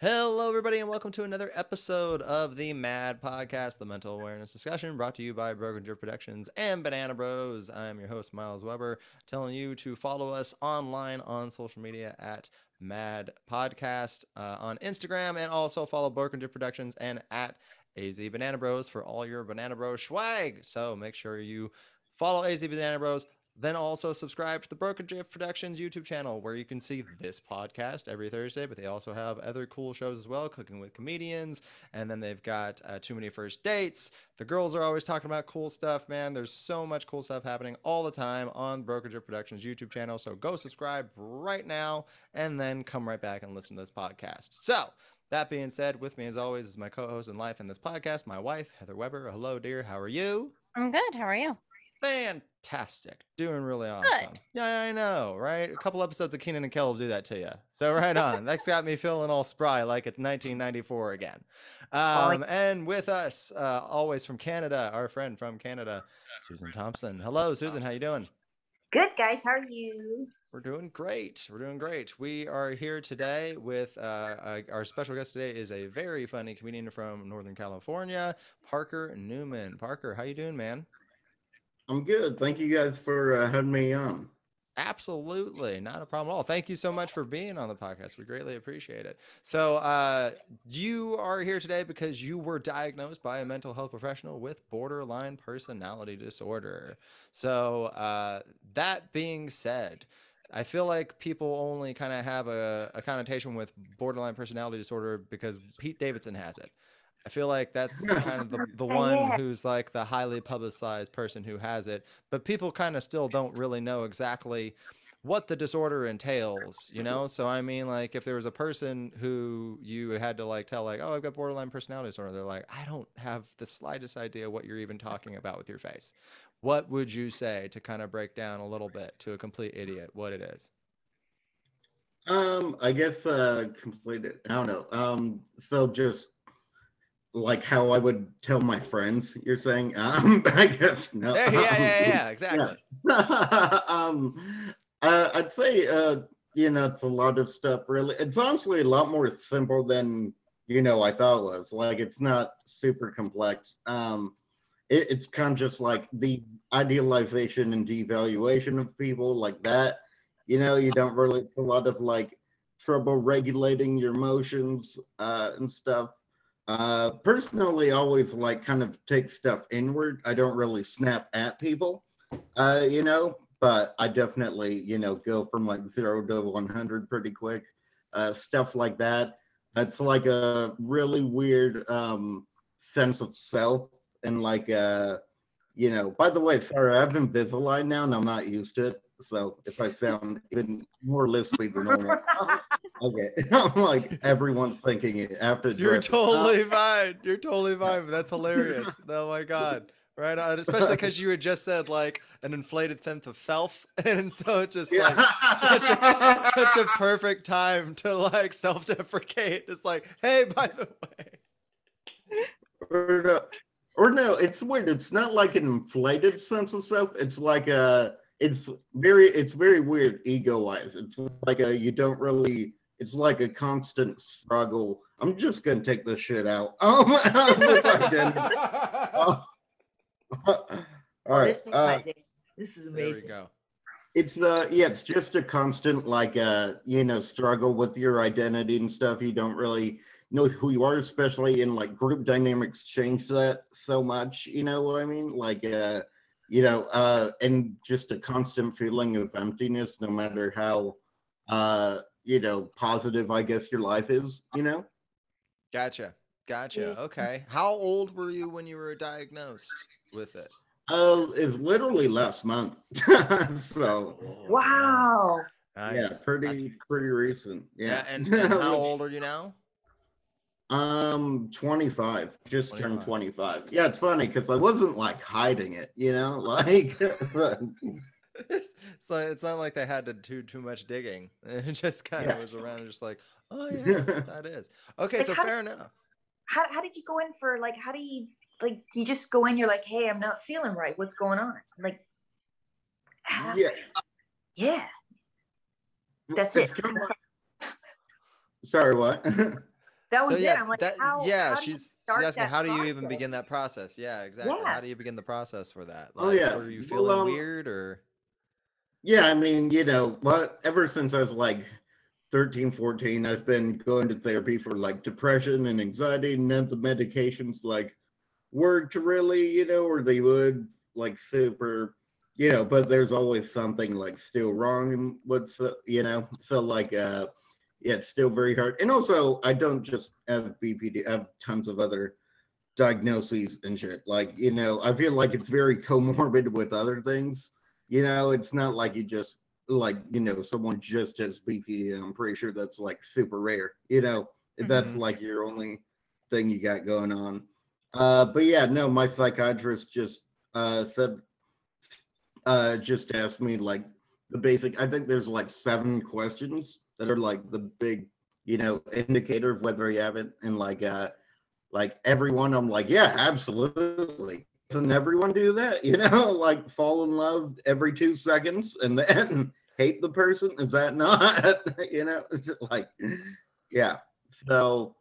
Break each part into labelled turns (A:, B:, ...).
A: Hello, everybody, and welcome to another episode of the MAD Podcast, the mental awareness discussion brought to you by Broken Drip Productions and Banana Bros. I'm your host, Miles Weber, telling you to follow us online on social media at MAD Podcast uh, on Instagram and also follow Broken Drip Productions and at AZ Banana Bros for all your Banana Bros swag. So make sure you follow AZ Banana Bros. Then also subscribe to the Broken Drip Productions YouTube channel where you can see this podcast every Thursday, but they also have other cool shows as well, cooking with comedians. And then they've got uh, Too Many First Dates. The girls are always talking about cool stuff, man. There's so much cool stuff happening all the time on Broken Drip Productions YouTube channel. So go subscribe right now and then come right back and listen to this podcast. So that being said, with me as always is my co-host in life in this podcast, my wife, Heather Weber. Hello, dear. How are you?
B: I'm good. How are you?
A: Fantastic. Doing really awesome. Good. Yeah, I know, right? A couple episodes of Kenan and Kel will do that to you. So right on. That's got me feeling all spry like it's 1994 again. Um, and with us, uh, always from Canada, our friend from Canada, Susan Thompson. Hello, Susan. How you doing?
C: Good, guys. How are you?
A: We're doing great. We're doing great. We are here today with uh, uh, our special guest today is a very funny comedian from Northern California, Parker Newman. Parker, how you doing, man?
D: I'm good. Thank you guys for uh, having me on.
A: Absolutely, not a problem at all. Thank you so much for being on the podcast. We greatly appreciate it. So, uh, you are here today because you were diagnosed by a mental health professional with borderline personality disorder. So, uh, that being said, I feel like people only kind of have a, a connotation with borderline personality disorder because Pete Davidson has it. I feel like that's kind of the, the one who's like the highly publicized person who has it, but people kind of still don't really know exactly what the disorder entails, you know? So I mean like if there was a person who you had to like tell like, "Oh, I've got borderline personality disorder." They're like, "I don't have the slightest idea what you're even talking about with your face." What would you say to kind of break down a little bit to a complete idiot what it is?
D: Um, I guess uh complete I don't know. Um so just like how I would tell my friends. You're saying, um, I guess no.
A: Yeah, yeah, yeah, yeah exactly.
D: Yeah. um, uh, I'd say, uh, you know, it's a lot of stuff. Really, it's honestly a lot more simple than you know I thought it was. Like, it's not super complex. Um, it, it's kind of just like the idealization and devaluation of people, like that. You know, you don't really. It's a lot of like trouble regulating your emotions uh, and stuff uh, personally, always like kind of take stuff inward. I don't really snap at people, uh, you know, but I definitely, you know, go from like zero to 100 pretty quick. Uh, stuff like that. It's like a really weird um, sense of self and like, uh, you know, by the way, sorry, I have Invisalign now and I'm not used to it. So if I sound even more lispy than normal, okay. I'm like everyone's thinking it after.
A: You're totally fine. You're totally fine. That's hilarious. oh my god. Right on, especially because you had just said like an inflated sense of self, and so it's just like yeah. such a such a perfect time to like self-deprecate. Just like, hey, by the way.
D: Or no, or no, it's weird. It's not like an inflated sense of self. It's like a it's very it's very weird ego wise. It's like a you don't really it's like a constant struggle. I'm just gonna take this shit out. Um, oh. all right. Uh,
C: this is amazing. There we
A: go.
D: It's uh yeah, it's just a constant like uh you know struggle with your identity and stuff. You don't really know who you are, especially in like group dynamics change that so much. You know what I mean? Like uh you know, uh, and just a constant feeling of emptiness, no matter how, uh, you know, positive I guess your life is, you know.
A: Gotcha, gotcha. Okay, how old were you when you were diagnosed with it?
D: Uh, it's literally last month. so.
C: Oh, wow.
D: Nice. Yeah, pretty That's... pretty recent. Yeah. yeah
A: and, and how old are you now?
D: Um, 25, just 25. turned 25. Yeah, it's funny because I wasn't like hiding it, you know, like.
A: so it's not like they had to do too much digging. It just kind of was around, just like, oh yeah, that is okay. Like so fair
C: did,
A: enough.
C: How how did you go in for like? How do you like? Do you just go in? You're like, hey, I'm not feeling right. What's going on? Like,
D: how, yeah,
C: yeah. That's it's it.
D: Sorry, what?
C: That was
A: So, yeah,
C: it. I'm like,
A: that-
C: how?
A: yeah,
C: how
A: she's
C: start
A: she's asking how do you even begin that process? Yeah, exactly.
C: Yeah.
A: How do you begin the process for that?
D: Oh, yeah.
A: Were you
D: Well,
A: feeling
D: um,
A: weird or?
D: Yeah, I mean, you know, what ever since I was like 13, 14, I've been going to therapy for like depression and anxiety, and none of the medications like worked really, you know, or they would like super, you know, but there's always something like still wrong in what's, uh, you know, so like, uh, yeah, it's still very hard. And also, I don't just have BPD, I have tons of other diagnoses and shit. Like, you know, I feel like it's very comorbid with other things. You know, it's not like you just like, you know, someone just has BPD. I'm pretty sure that's like super rare. You know, if that's like your only thing you got going on. Uh, but yeah, no, my psychiatrist just uh said uh just asked me like the basic I think there's like seven questions that are like the big, you know, indicator of whether you have it. And like uh like everyone, I'm like, yeah, absolutely. Doesn't everyone do that? You know, like fall in love every two seconds and then hate the person? Is that not? you know, it's like, yeah. So,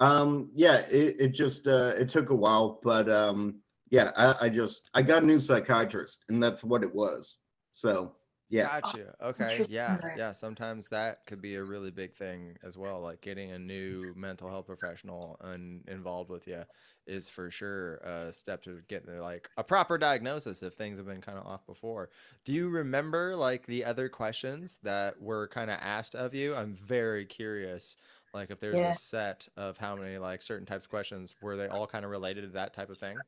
D: um, yeah, it, it just uh, it took a while, but um, yeah, I, I just I got a new psychiatrist, and that's what it was. So, yeah,
A: Gotcha. Okay. Yeah. Yeah. Sometimes that could be a really big thing as well. Like getting a new mental health professional un- involved with you is for sure a step to getting like a proper diagnosis if things have been kind of off before. Do you remember like the other questions that were kind of asked of you? I'm very curious. Like if there's
C: Yeah.
A: a set of how many like certain types of questions, were they all kind of related to that type of thing?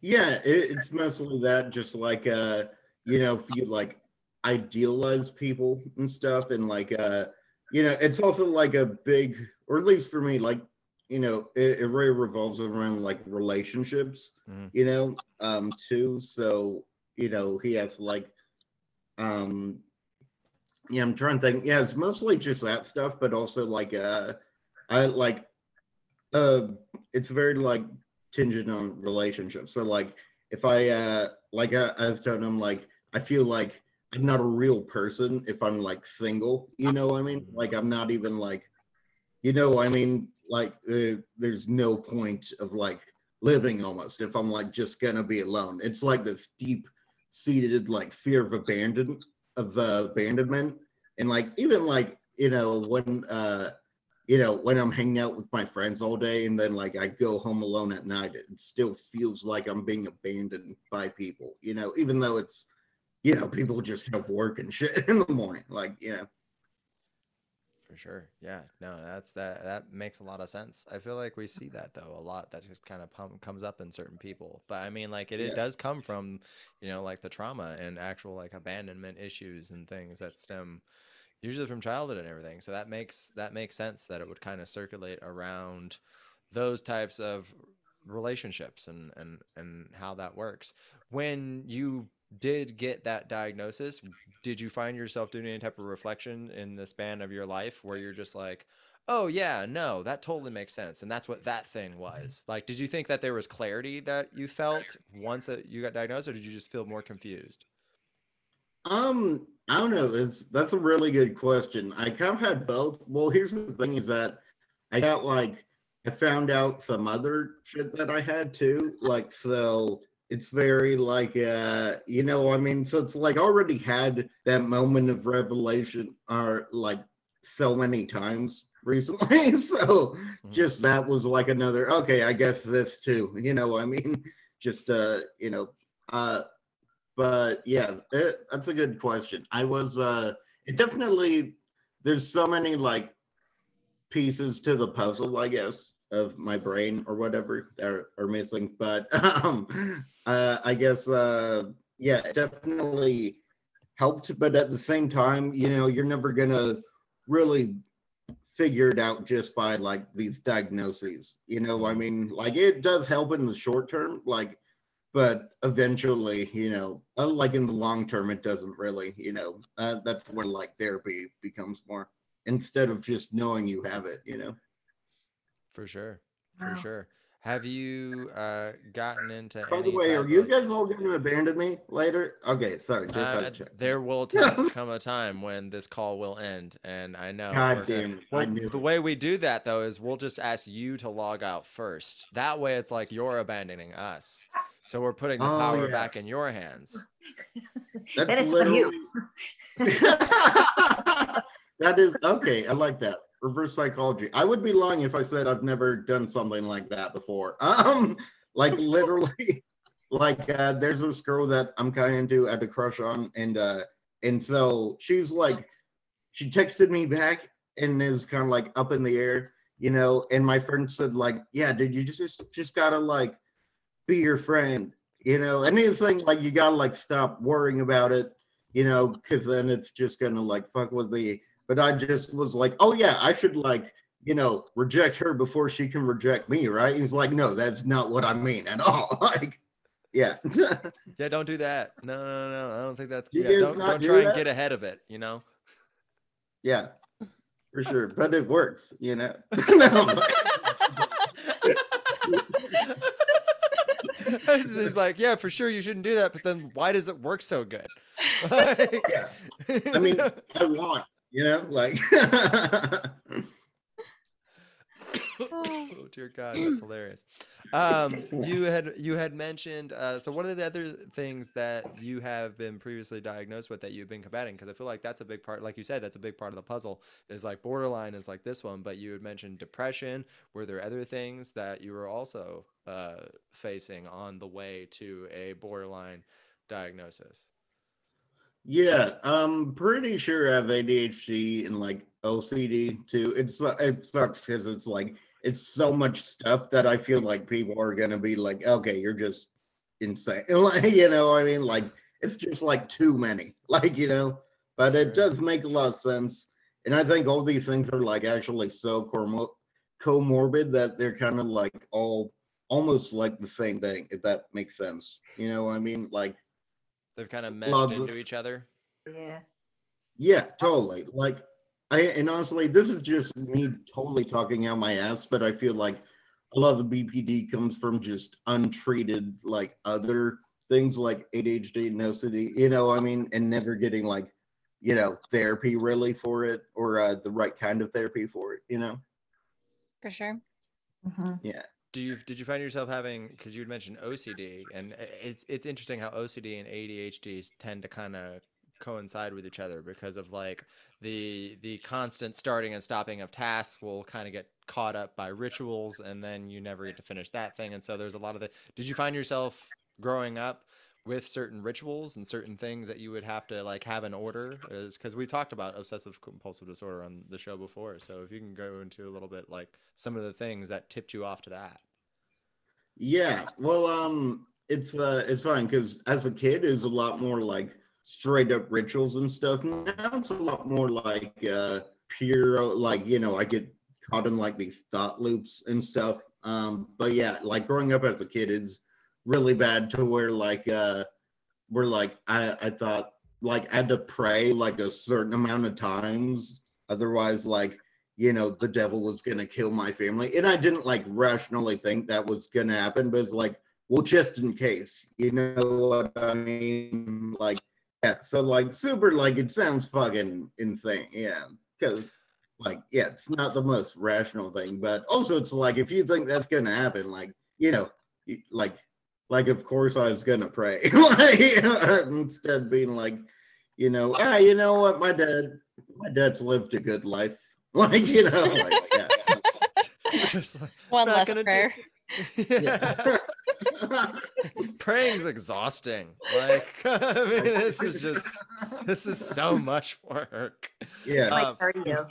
D: yeah, it, it's mostly that, just like uh, you know, if you like idealize people and stuff, and like uh, you know, it's also like a big, or at least for me, like you know, it, it really revolves around like relationships,
A: Mhm.
D: you know, um, too. So you know, he has like, um, yeah, I'm trying to think. Yeah, it's mostly just that stuff, but also like uh, I like, uh, it's very like tinged on relationships. So like if I uh like I, I was telling him like I feel like I'm not a real person if I'm like single. You know what I mean? Like I'm not even like you know I mean like uh, there's no point of like living almost if I'm like just gonna be alone. It's like this deep seated like fear of abandon of uh, abandonment and like even like you know when uh you know, when I'm hanging out with my friends all day and then like I go home alone at night, it still feels like I'm being abandoned by people, you know, even though it's, you know, people just have work and shit in the morning. Like, you know,
A: For sure. Yeah. No, that's that that makes a lot of sense. I feel like we see that though a lot that just kind of pum- comes up in certain people. But I mean like it, it does come from, you know, like the trauma and actual like abandonment issues and things that stem usually from childhood and everything. So that makes that makes sense that it would kind of circulate around those types of relationships and and and how that works. When you did get that diagnosis, did you find yourself doing any type of reflection in the span of your life where you're just like, "Oh yeah, no, that totally makes sense." And that's what that thing was. Like, did you think that there was clarity that you felt once you got diagnosed or did you just feel more confused?
D: um, I don't know. It's that's a really good question. I kind of had both. Well, here's the thing is that I got like I found out some other shit that I had too. Like so it's very like uh you know, I mean, so it's like already had that moment of revelation or like so many times recently. so
A: Mhm.
D: just that was like another okay, I guess this too. You know, I mean, just uh, you know, uh but yeah, it, that's a good question. I was uh it definitely there's so many like pieces to the puzzle, I guess, of my brain or whatever are, are missing. But um uh I guess uh yeah, it definitely helped, but at the same time, you know, you're never gonna really figure it out just by like these diagnoses. You know, I mean, like it does help in the short term, like but eventually, you know, unlike in the long term, it doesn't really, you know, uh, that's when like therapy becomes more instead of just knowing you have it, you know.
A: For sure. For sure. Have you uh, gotten into?
D: By the
A: any
D: way, are you
A: of-
D: guys all going to abandon me later? Okay, sorry, just
A: Uh,
D: had to check.
A: there will t- come a time when this call will end, and I know.
D: God
A: we're gonna-
D: damn it, I
A: Well,
D: knew
A: the
D: it.
A: way we do that though is we'll just ask you to log out first. That way, it's like you're abandoning us. So we're putting the
D: Oh,
A: power
D: yeah.
A: back in your hands.
D: That's
C: Then it's on you.
D: that is okay. I like that reverse psychology. I would be lying if I said I've never done something like that before. Um, like literally, like uh, there's this girl that I'm kind of into, I had a crush on, and uh, and so she's like, she texted me back and is kind of like up in the air, you know. And my friend said like, yeah, dude, you just just gotta like be your friend, you know. Anything like you gotta like stop worrying about it you know, because then it's just gonna like fuck with me. But I just was like, oh yeah, I should like, you know, reject her before she can reject me, right? He's like, no, that's not what I mean at all. like, yeah,
A: Yeah, don't do that. No, no, no. I don't think that's. Yeah, don't don't
D: do
A: try and get ahead of it. You know.
D: yeah, for sure. But it works, you know. No,
A: He's he's like, yeah, for sure, you shouldn't do that. But then, why does it work so good? Like-
D: yeah, I mean, I want, you know, like.
A: oh dear God, that's hilarious. Um, you had you had mentioned uh, so one of the other things that you have been previously diagnosed with that you've been combating because I feel like that's a big part, like you said, that's a big part of the puzzle. Is like borderline is like this one, but you had mentioned depression. Were there other things that you were also uh, facing on the way to a borderline diagnosis?
D: Yeah, I'm pretty sure I have ADHD and like OCD too. It's it sucks because it's like it's so much stuff that I feel like people are gonna be like, okay, you're just insane. Like, you know, what I mean, like it's just like too many. Like, you know, but it does make a lot of sense. And I think all these things are like actually so comor- comorbid that they're kind of like all almost like the same thing, if that makes sense. You know what I mean? Like
A: They've kind of meshed
D: the-
A: into each other.
C: Yeah.
D: Yeah, totally. Like I and honestly, this is just me totally talking out my ass, but I feel like a lot of the BPD comes from just untreated like other things like ADHD and OCD, you know, I mean, and never getting like, you know, therapy really for it or uh, the right kind of therapy for it, you know?
B: For sure.
C: Mhm.
A: Do you did you find yourself having because you'd mentioned OCD and eh, it's it's interesting how OCD and ADHD tend to kind of coincide with each other because of like the the constant starting and stopping of tasks will kind of get caught up by rituals and then you never get to finish that thing and so there's a lot of the did you find yourself growing up with certain rituals and certain things that you would have to like have in order because we talked about obsessive compulsive disorder on the show before so if you can go into a little bit like some of the things that tipped you off to that
D: Yeah, well, um, it's uh, it's fine because as a kid, it was a lot more like straight up rituals and stuff. Now it's a lot more like uh, pure, like you know, I get caught in like these thought loops and stuff. Um, but yeah, like growing up as a kid is really bad to where like uh, where like I I thought like I had to pray like a certain amount of times, otherwise like you know, the devil was gonna kill my family. And I didn't like rationally think that was gonna happen, but it's like, well, just in case, you know what I mean? Like, yeah, so like super like it sounds fucking insane, yeah. Cause like, yeah, it's not the most rational thing, but also it's like if you think that's gonna happen, like, you know, like like of course I was gonna pray. like, instead of being like, you know, ah, you know what, my dad my dad's lived a good life. Like, you know, like, yeah.
A: Just like,
B: One less
A: gonna do-
B: prayer.
A: yeah.
D: yeah.
A: Praying's exhausting. Like, I mean, this is just, this is so much work,
D: yeah.
C: It's like
A: Um,
C: cardio.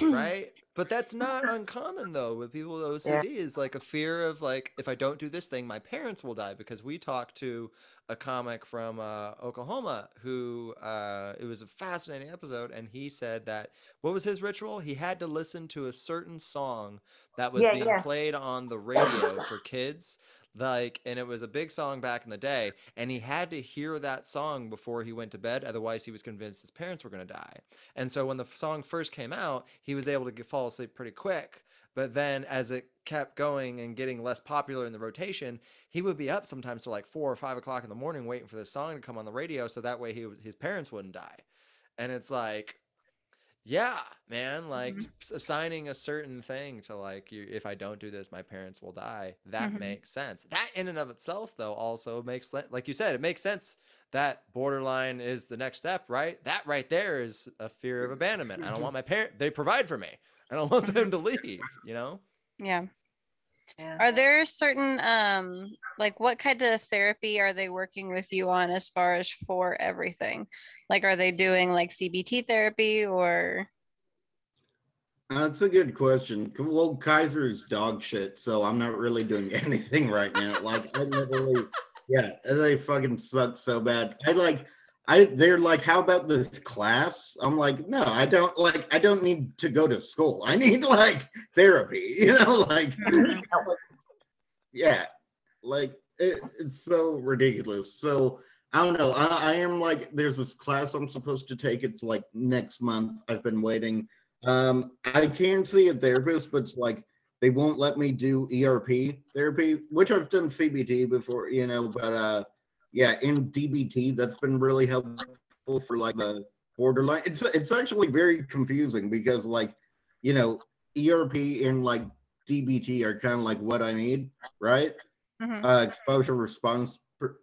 A: right? But that's not uncommon though with people with OCD is like a fear of like, if I don't do this thing, my parents will die. Because we talked to a comic from uh, Oklahoma who, uh, it was a fascinating episode. And he said that, what was his ritual? He had to listen to a certain song that was
C: Yeah,
A: being
C: yeah.
A: played on the radio for kids like and it was a big song back in the day and he had to hear that song before he went to bed otherwise he was convinced his parents were going to die. And so when the song first came out he was able to get, fall asleep pretty quick but then as it kept going and getting less popular in the rotation he would be up sometimes till like four or five o'clock in the morning waiting for the song to come on the radio so that way he his parents wouldn't die. And it's like yeah man like
B: Mhm.
A: assigning a certain thing to like you if i don't do this my parents will die that
B: Mhm.
A: makes sense that in and of itself though also makes like you said it makes sense that borderline is the next step right that right there is a fear of abandonment i don't want my parent they provide for me i don't want them to leave you know
B: Yeah.
C: Yeah.
B: Are there certain um like what kind of therapy are they working with you on as far as for everything? Like are they doing like CBT therapy or
D: That's a good question. Well, Kaiser's dog shit, so I'm not really doing anything right now. Like I literally, yeah, they fucking suck so bad. I like, I they're like, how about this class? I'm like, no, I don't like, I don't need to go to school. I need like therapy, you know, like,
C: Mhm.
D: yeah, like it, it's so ridiculous. So I don't know. I, I am like, there's this class I'm supposed to take. It's like next month. I've been waiting. Um, I can see a therapist, but it's like they won't let me do ERP therapy, which I've done CBT before, you know. But uh, yeah, in DBT, that's been really helpful for like the borderline. It's it's actually very confusing because like, you know, ERP and like DBT are kind of like what I need, right?
B: Mhm.
D: uh exposure response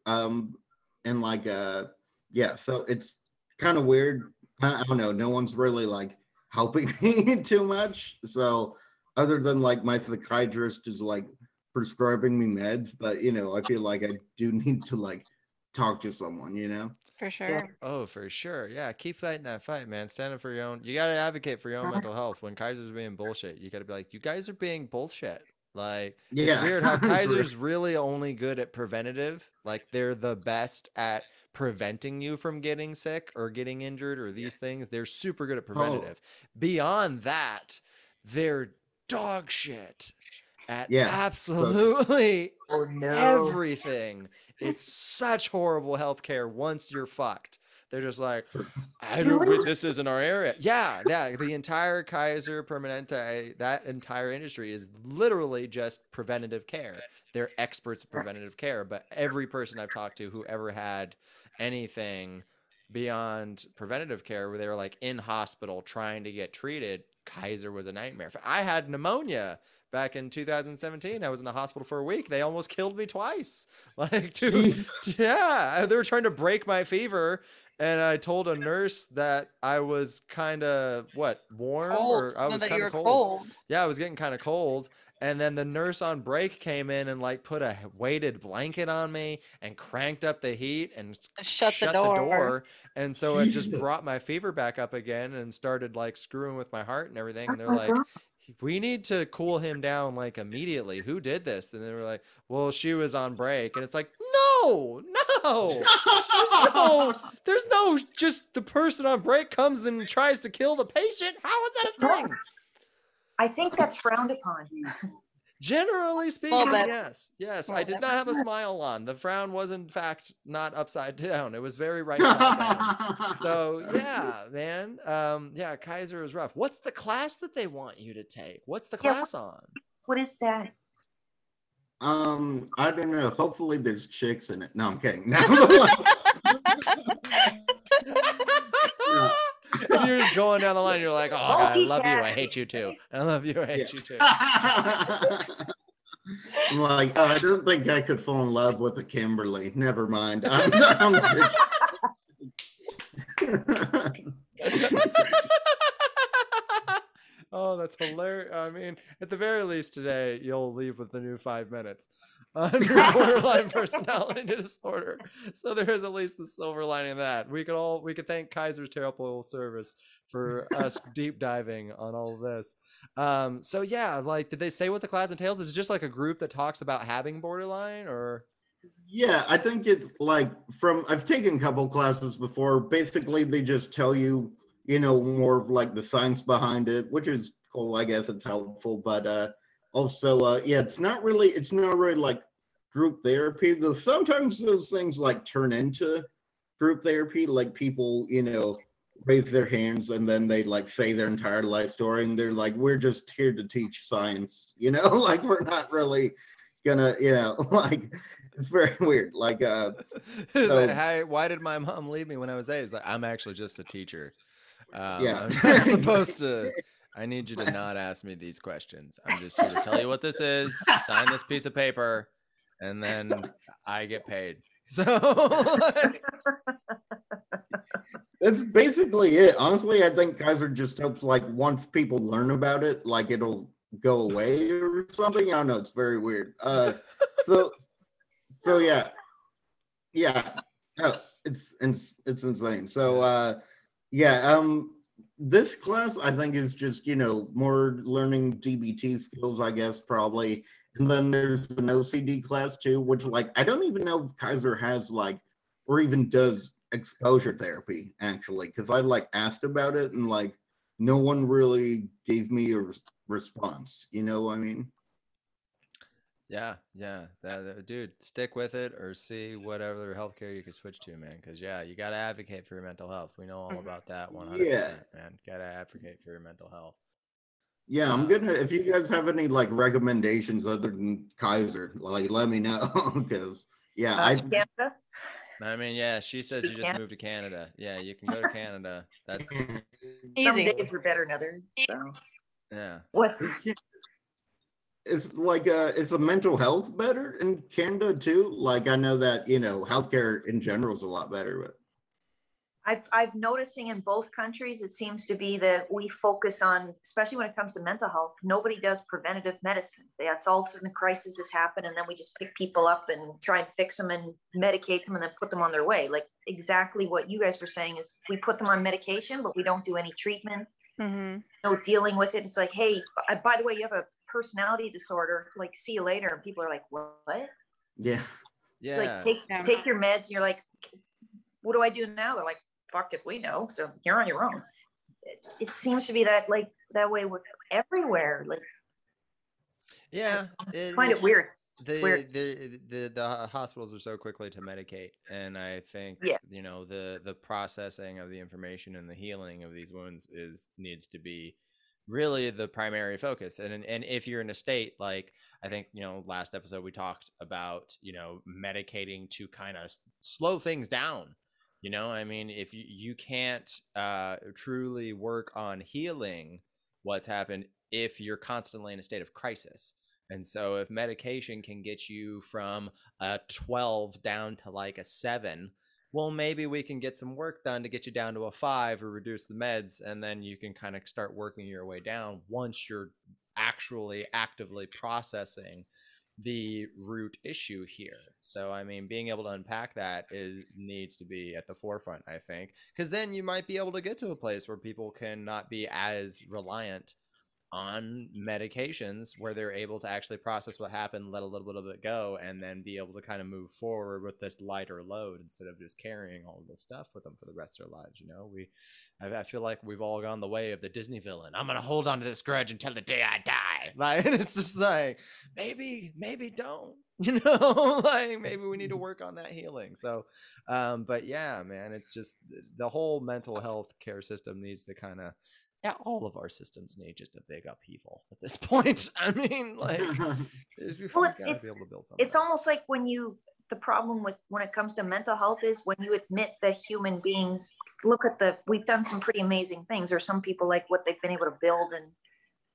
D: um and like uh yeah so it's kind of weird I, I don't know no one's really like helping me too much so other than like my psychiatrist is like prescribing me meds but you know i feel like i do need to like talk to someone you know
B: for sure?
A: oh for sure yeah keep fighting that fight man stand up for your own you got to advocate for your own
C: Uh-huh.
A: mental health when kaiser's being bullshit you got to be like you guys are being bullshit like
D: yeah
A: It's weird how Kaiser's really only good at preventative. Like they're the best at preventing you from getting sick or getting injured or these things. They're super good at preventative. Beyond that, they're dog shit at
D: Yeah,
A: absolutely
C: Oh no.
A: everything. It's such horrible healthcare once you're fucked. They're just like, I don't. This isn't our area. Yeah, yeah. The entire Kaiser Permanente, that entire industry is literally just preventative care. They're experts at preventative care. But every person I've talked to who ever had anything beyond preventative care, where they were like in hospital trying to get treated, Kaiser was a nightmare. I had pneumonia back in 2017. I was in the hospital for a week. They almost killed me twice. Like, to, yeah, they were trying to break my fever. And I told a nurse that I was kind of what warm
B: Cold.
A: or I was
B: that you
A: kind of cold.
B: cold.
A: Yeah, I was getting kind of cold. And then the nurse on break came in and like put a weighted blanket on me and cranked up the heat and s-
B: Shut the door.
A: And so it just brought my fever back up again and started like screwing with my heart and everything. And they're like,
C: God.
A: We need to cool him down like immediately. Who did this? And they were like, well, she was on break. And it's like, no, no. There's no, there's no just the person on break comes and tries to kill the patient. How is that a thing?
C: I think that's frowned upon.
A: Generally speaking,
B: bit.
A: yes, yes. I did not have a smile on. The frown was in fact not upside down. It was very right side. So yeah, man. Um, yeah, Kaiser is rough. What's the class that they want you to take? What's the
C: Yeah,
A: class on?
C: What is that?
D: um i don't know hopefully there's chicks in it no i'm kidding no.
A: you're just going down the line. You're like, oh God, I love you. I hate you too. I love you. I hate you too.
D: I'm like, oh, I don't think I could fall in love with a Kimberly. Never mind. I'm, I'm
A: oh, that's hilarious. I mean, at the very least today, you'll leave with the new five minutes your borderline personality disorder. So there is at least the silver lining of that. We could all we could thank Kaiser's terrible service for us deep diving on all of this. Um, so yeah, like did they say what the class entails? Is it just like a group that talks about having borderline or
D: yeah, I think it's like from I've taken a couple classes before. Basically, they just tell you, you know, more of like the science behind it, which is cool. I guess it's helpful, but uh also, uh yeah, it's not really it's not really like group therapy, though sometimes those things like turn into group therapy, like people, you know, raise their hands and then they like say their entire life story and they're like, we're just here to teach science, you know, like we're not really gonna, you know, like it's very weird. Like uh So-
A: that, "Hey, why did my mom leave me when I was eight? It's like I'm actually just a teacher. Um,
D: Yeah.
A: I'm not supposed to. I need you to not ask me these questions. I'm just here to tell you what this is. Sign this piece of paper, and then I get paid. So, like,
D: that's basically it. Honestly, I think Kaiser just hopes like once people learn about it, like it'll go away or something. I don't know. It's very weird. Uh so so yeah. Yeah. Oh, it's it's it's insane. So uh yeah, um this class I think is just, you know, more learning DBT skills, I guess, probably. And then there's an OCD class too, which like I don't even know if Kaiser has like or even does exposure therapy actually, because I like asked about it and like no one really gave me a res- response. You know what I mean?
A: Yeah, yeah, that, that- dude, stick with it or see whatever healthcare you can switch to, man. Because yeah, you got to advocate for your mental health. We know all
C: Mhm.
A: about that 100.
D: Yeah.
A: percent Man, got to advocate for your mental health.
D: Yeah, I'm gonna. If you guys have any like recommendations other than Kaiser, like let me know because yeah,
C: Uh,
D: I
C: Canada.
A: I mean, yeah, she says you just
C: Can-
A: moved to Canada. Yeah, you can go to Canada. That's
C: Some days are better than others. So.
A: yeah.
C: What's
D: it's like uh is the mental health better in Canada too? Like I know that you know healthcare in general is a lot better, but
C: I've, I've noticing in both countries, it seems to be that we focus on, especially when it comes to mental health, nobody does preventative medicine. That's all of a sudden crisis has happened and then we just pick people up and try and fix them and medicate them and then put them on their way. Like exactly what you guys were saying is we put them on medication, but we don't do any treatment,
B: hmm
C: no dealing with it. It's like, hey, by the way, you have a personality disorder, like see you later. And people are like, what?
D: yeah.
A: Yeah.
C: Like take,
B: Yeah.
C: take your meds and you're like, what do I do now? They're like, fucked if we know. So you're on your own. It, it seems to be that like that way with everywhere. Like
A: yeah.
C: I find it
A: it's-
C: weird.
A: the,
C: weird.
A: the the the hospitals are so quickly to medicate and i think
C: Yeah.
A: you know the the processing of the information and the healing of these wounds is needs to be really the primary focus and and if you're in a state like i think you know last episode we talked about you know medicating to kind of slow things down you know i mean if you you can't uh truly work on healing what's happened if you're constantly in a state of crisis and so if medication can get you from a 12 down to like a 7, well maybe we can get some work done to get you down to a 5 or reduce the meds and then you can kind of start working your way down once you're actually actively processing the root issue here. So I mean being able to unpack that is needs to be at the forefront I think cuz then you might be able to get to a place where people can not be as reliant on medications where they're able to actually process what happened, let a little bit of it go, and then be able to kind of move forward with this lighter load instead of just carrying all this stuff with them for the rest of their lives. You know, we, I, I feel like we've all gone the way of the Disney villain. I'm gonna hold on to this grudge until the day I die. Like, and it's just like, maybe, maybe don't. You know, like maybe we need to work on that healing. So, um, but yeah, man, it's just the whole mental health care system needs to kind of yeah, all of our systems need just a big upheaval at this point. I mean, like, there's,
C: Well, it's- it's-
A: be able to build something.
C: it's almost like when you the problem with when it comes to mental health is when you admit that human beings look at the we've done some pretty amazing things or some people like what they've been able to build and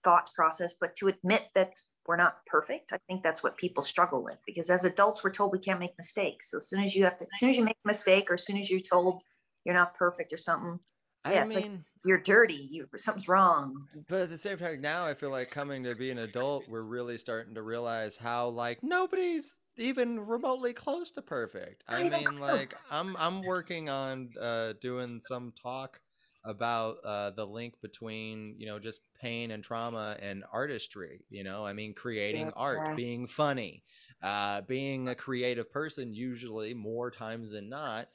C: thought process but to admit that we're not perfect i think that's what people struggle with because as adults we're told we can't make mistakes so as soon as you have to as soon as you make a mistake or as soon as you're told you're not perfect or something
A: I
C: yeah, it's like-
A: mean,
C: you're dirty you something's wrong
A: but at the same time, now I feel like coming to be an adult, we're really starting to realize how like nobody's even remotely close to perfect. I
C: Not
A: mean, like. I'm I'm working on uh, doing some talk about uh, the link between you know just pain and trauma and artistry. You know, I mean, creating
C: Yeah.
A: art, being funny, uh, being a creative person. Usually, more times than not,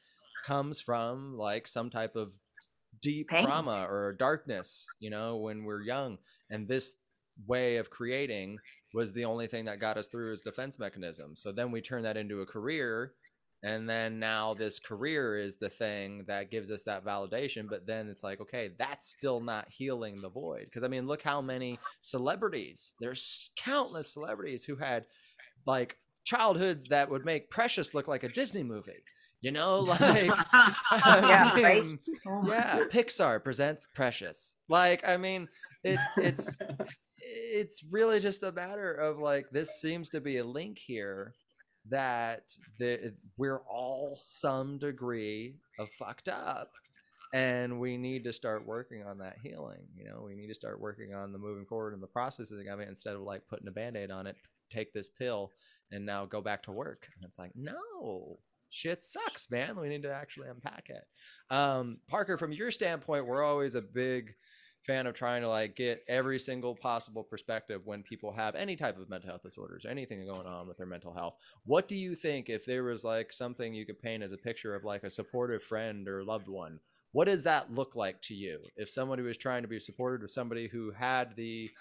A: comes from like some type of deep
C: Pain.
A: trauma or darkness, you know, when we're young. And this way of creating was the only thing that got us through as defense mechanism. So then we turn that into a career and then now this career is the thing that gives us that validation but then it's like okay that's still not healing the void because i mean look how many celebrities there's countless celebrities who had like childhoods that would make precious look like a disney movie you know like
C: Yeah,
A: I
C: right?
A: mean, oh yeah pixar presents precious. Like i mean it, it's it's really just a matter of like this seems to be a link here that the, we're all some degree of fucked up and we need to start working on that healing you know? We need to start working on the moving forward and the processing of it instead of like putting a band-aid on it take this pill and now go back to work. And it's like no shit sucks man. We need to actually unpack it. Um parker from your standpoint we're always a big fan of trying to like get every single possible perspective when people have any type of mental health disorders anything going on with their mental health. What do you think if there was like something you could paint as a picture of like a supportive friend or loved one what does that look like to you? If somebody was trying to be supported of somebody who had the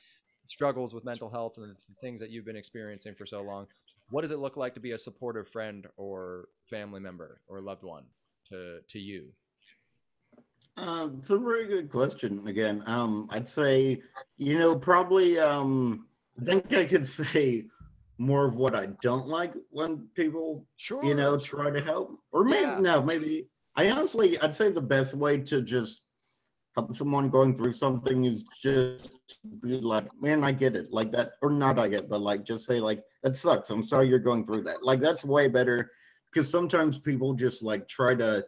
A: struggles with mental health and the things that you've been experiencing for so long what does it look like to be a supportive friend or family member or loved one to to you
D: Uh, it's a very good question. Again, um, I'd say, you know, probably, um, I think I could say more of what I don't like when people,
A: sure
D: you know, try to help. Or maybe
A: Yeah.
D: no, maybe I honestly, I'd say the best way to just someone going through something is just be like, man, I get it, like that, or not, I get, but like just say like, that sucks. I'm sorry you're going through that. Like that's way better because sometimes people just like try to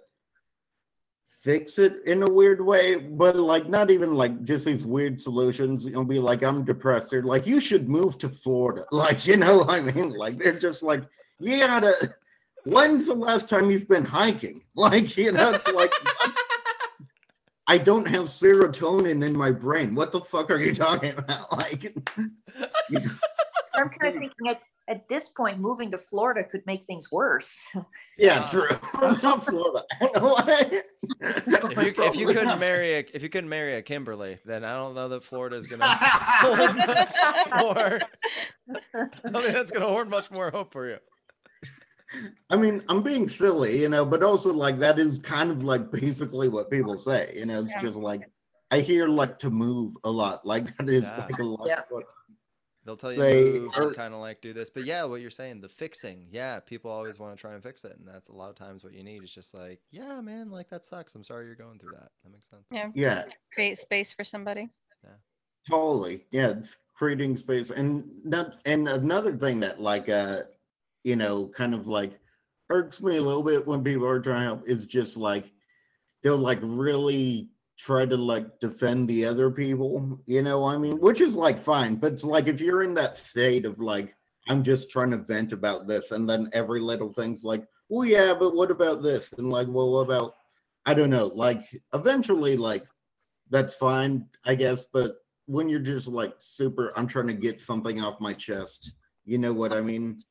D: fix it in a weird way, but like not even like just these weird solutions. You'll be like, I'm depressed. They're like, you should move to Florida. Like, you know, I mean, like they're just like, you gotta. When's the last time you've been hiking? Like, you know, it's like. What? I don't have serotonin in my brain. What the fuck are you talking about? Like, you-
C: So I'm kind of thinking at, at this point, moving to Florida could make things worse.
D: yeah,
A: Uh,
D: true. Not Florida.
A: if you if you couldn't marry a if you couldn't marry a Kimberly, then I don't know that Florida's gonna hold much more. I mean, that's gonna hold much more hope for you.
D: I mean, I'm being silly, you know, but also like that is kind of like basically what people say, you know, it's
B: Yeah.
D: just like I hear like to move a lot. Like that is
A: Yeah.
D: like a lot.
C: Yeah.
D: what-
A: They'll tell you
D: Say,
A: to
D: or-
A: kind of like do this, but yeah, what you're saying, the fixing, yeah, people always want to try and fix it, and that's a lot of times what you need is just like, yeah, man, like that sucks. I'm sorry you're going through that. That makes sense.
B: yeah
D: Yeah,
B: create space for somebody Yeah,
D: totally. Yeah, it's creating space. And not and another thing that like uh you know, kind of like irks me a little bit when people are trying to is just like they'll like really try to like defend the other people, you know, I mean, which is like fine, but it's like if you're in that state of like, I'm just trying to vent about this, and then every little thing's like, well, yeah, but what about this? And like, well, what about I don't know, like eventually, like that's fine, I guess, but when you're just like super, I'm trying to get something off my chest, you know what I mean?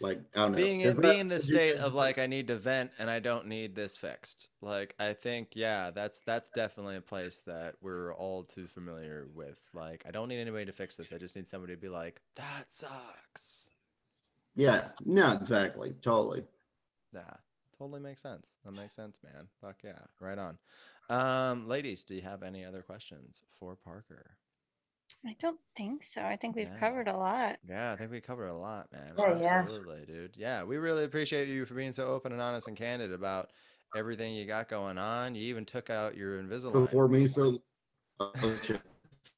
D: Like, I don't know.
A: being in, being in the state of like I need to vent and I don't need this fixed. Like I think yeah, that's that's definitely a place that we're all too familiar with. Like I don't need anybody to fix this. I just need somebody to be like that sucks.
D: Yeah, no, exactly, totally.
A: Yeah, totally makes sense. That makes sense, man. Fuck yeah, right on. Um, ladies, do you have any other questions for Parker?
B: I don't think so i think we've
A: Yeah.
B: covered a lot
A: Yeah, I think we covered a lot, man.
C: Yeah, yeah.
A: Absolutely, dude. Yeah, we really appreciate you for being so open and honest and candid about everything you got going on. You even took out your Invisalign.
D: Before me, so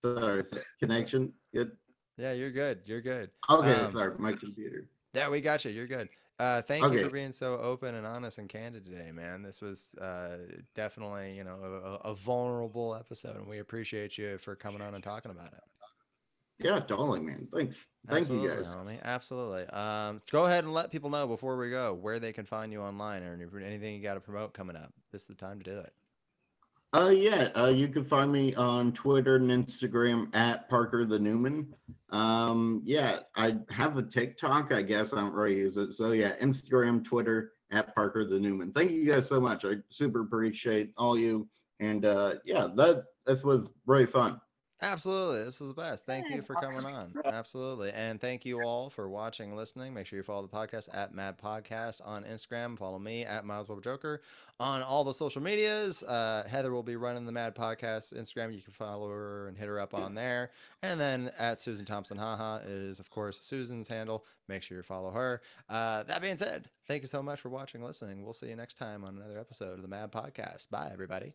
D: sorry, connection. Good.
A: Yeah, you're good. You're good.
D: Okay,
A: Um,
D: sorry, my computer.
A: Yeah, we got you. You're good. Uh, thank you for being so open and honest and candid today, man. This was uh, definitely, you know, a, a vulnerable episode, and we appreciate you for coming on and talking about it.
D: Yeah, darling, man. Thanks. Thank you
A: Absolutely,
D: guys.
A: homie. Absolutely. Um, go ahead and let people know before we go where they can find you online or anything you got to promote coming up. This is the time to do it.
D: Uh, yeah, uh, you can find me on Twitter and Instagram at Parker the Newman. Um, yeah, I have a TikTok. I guess I don't really use it. So yeah, Instagram, Twitter at Parker the Newman. Thank you guys so much. I super appreciate all you. And uh, yeah, that this was really fun.
A: Absolutely. This was the best. Thank you for coming on. Absolutely. And thank you all for watching and listening. Make sure you follow the podcast at Mad Podcast on Instagram. Follow me at Miles Weber Joker on all the social medias. Uh, Heather will be running the Mad Podcast Instagram. You can follow her and hit her up on there. And then at Susan Thompson Haha is, of course, Susan's handle. Make sure you follow her. Uh, that being said, thank you so much for watching and listening. We'll see you next time on another episode of the Mad Podcast. Bye, everybody.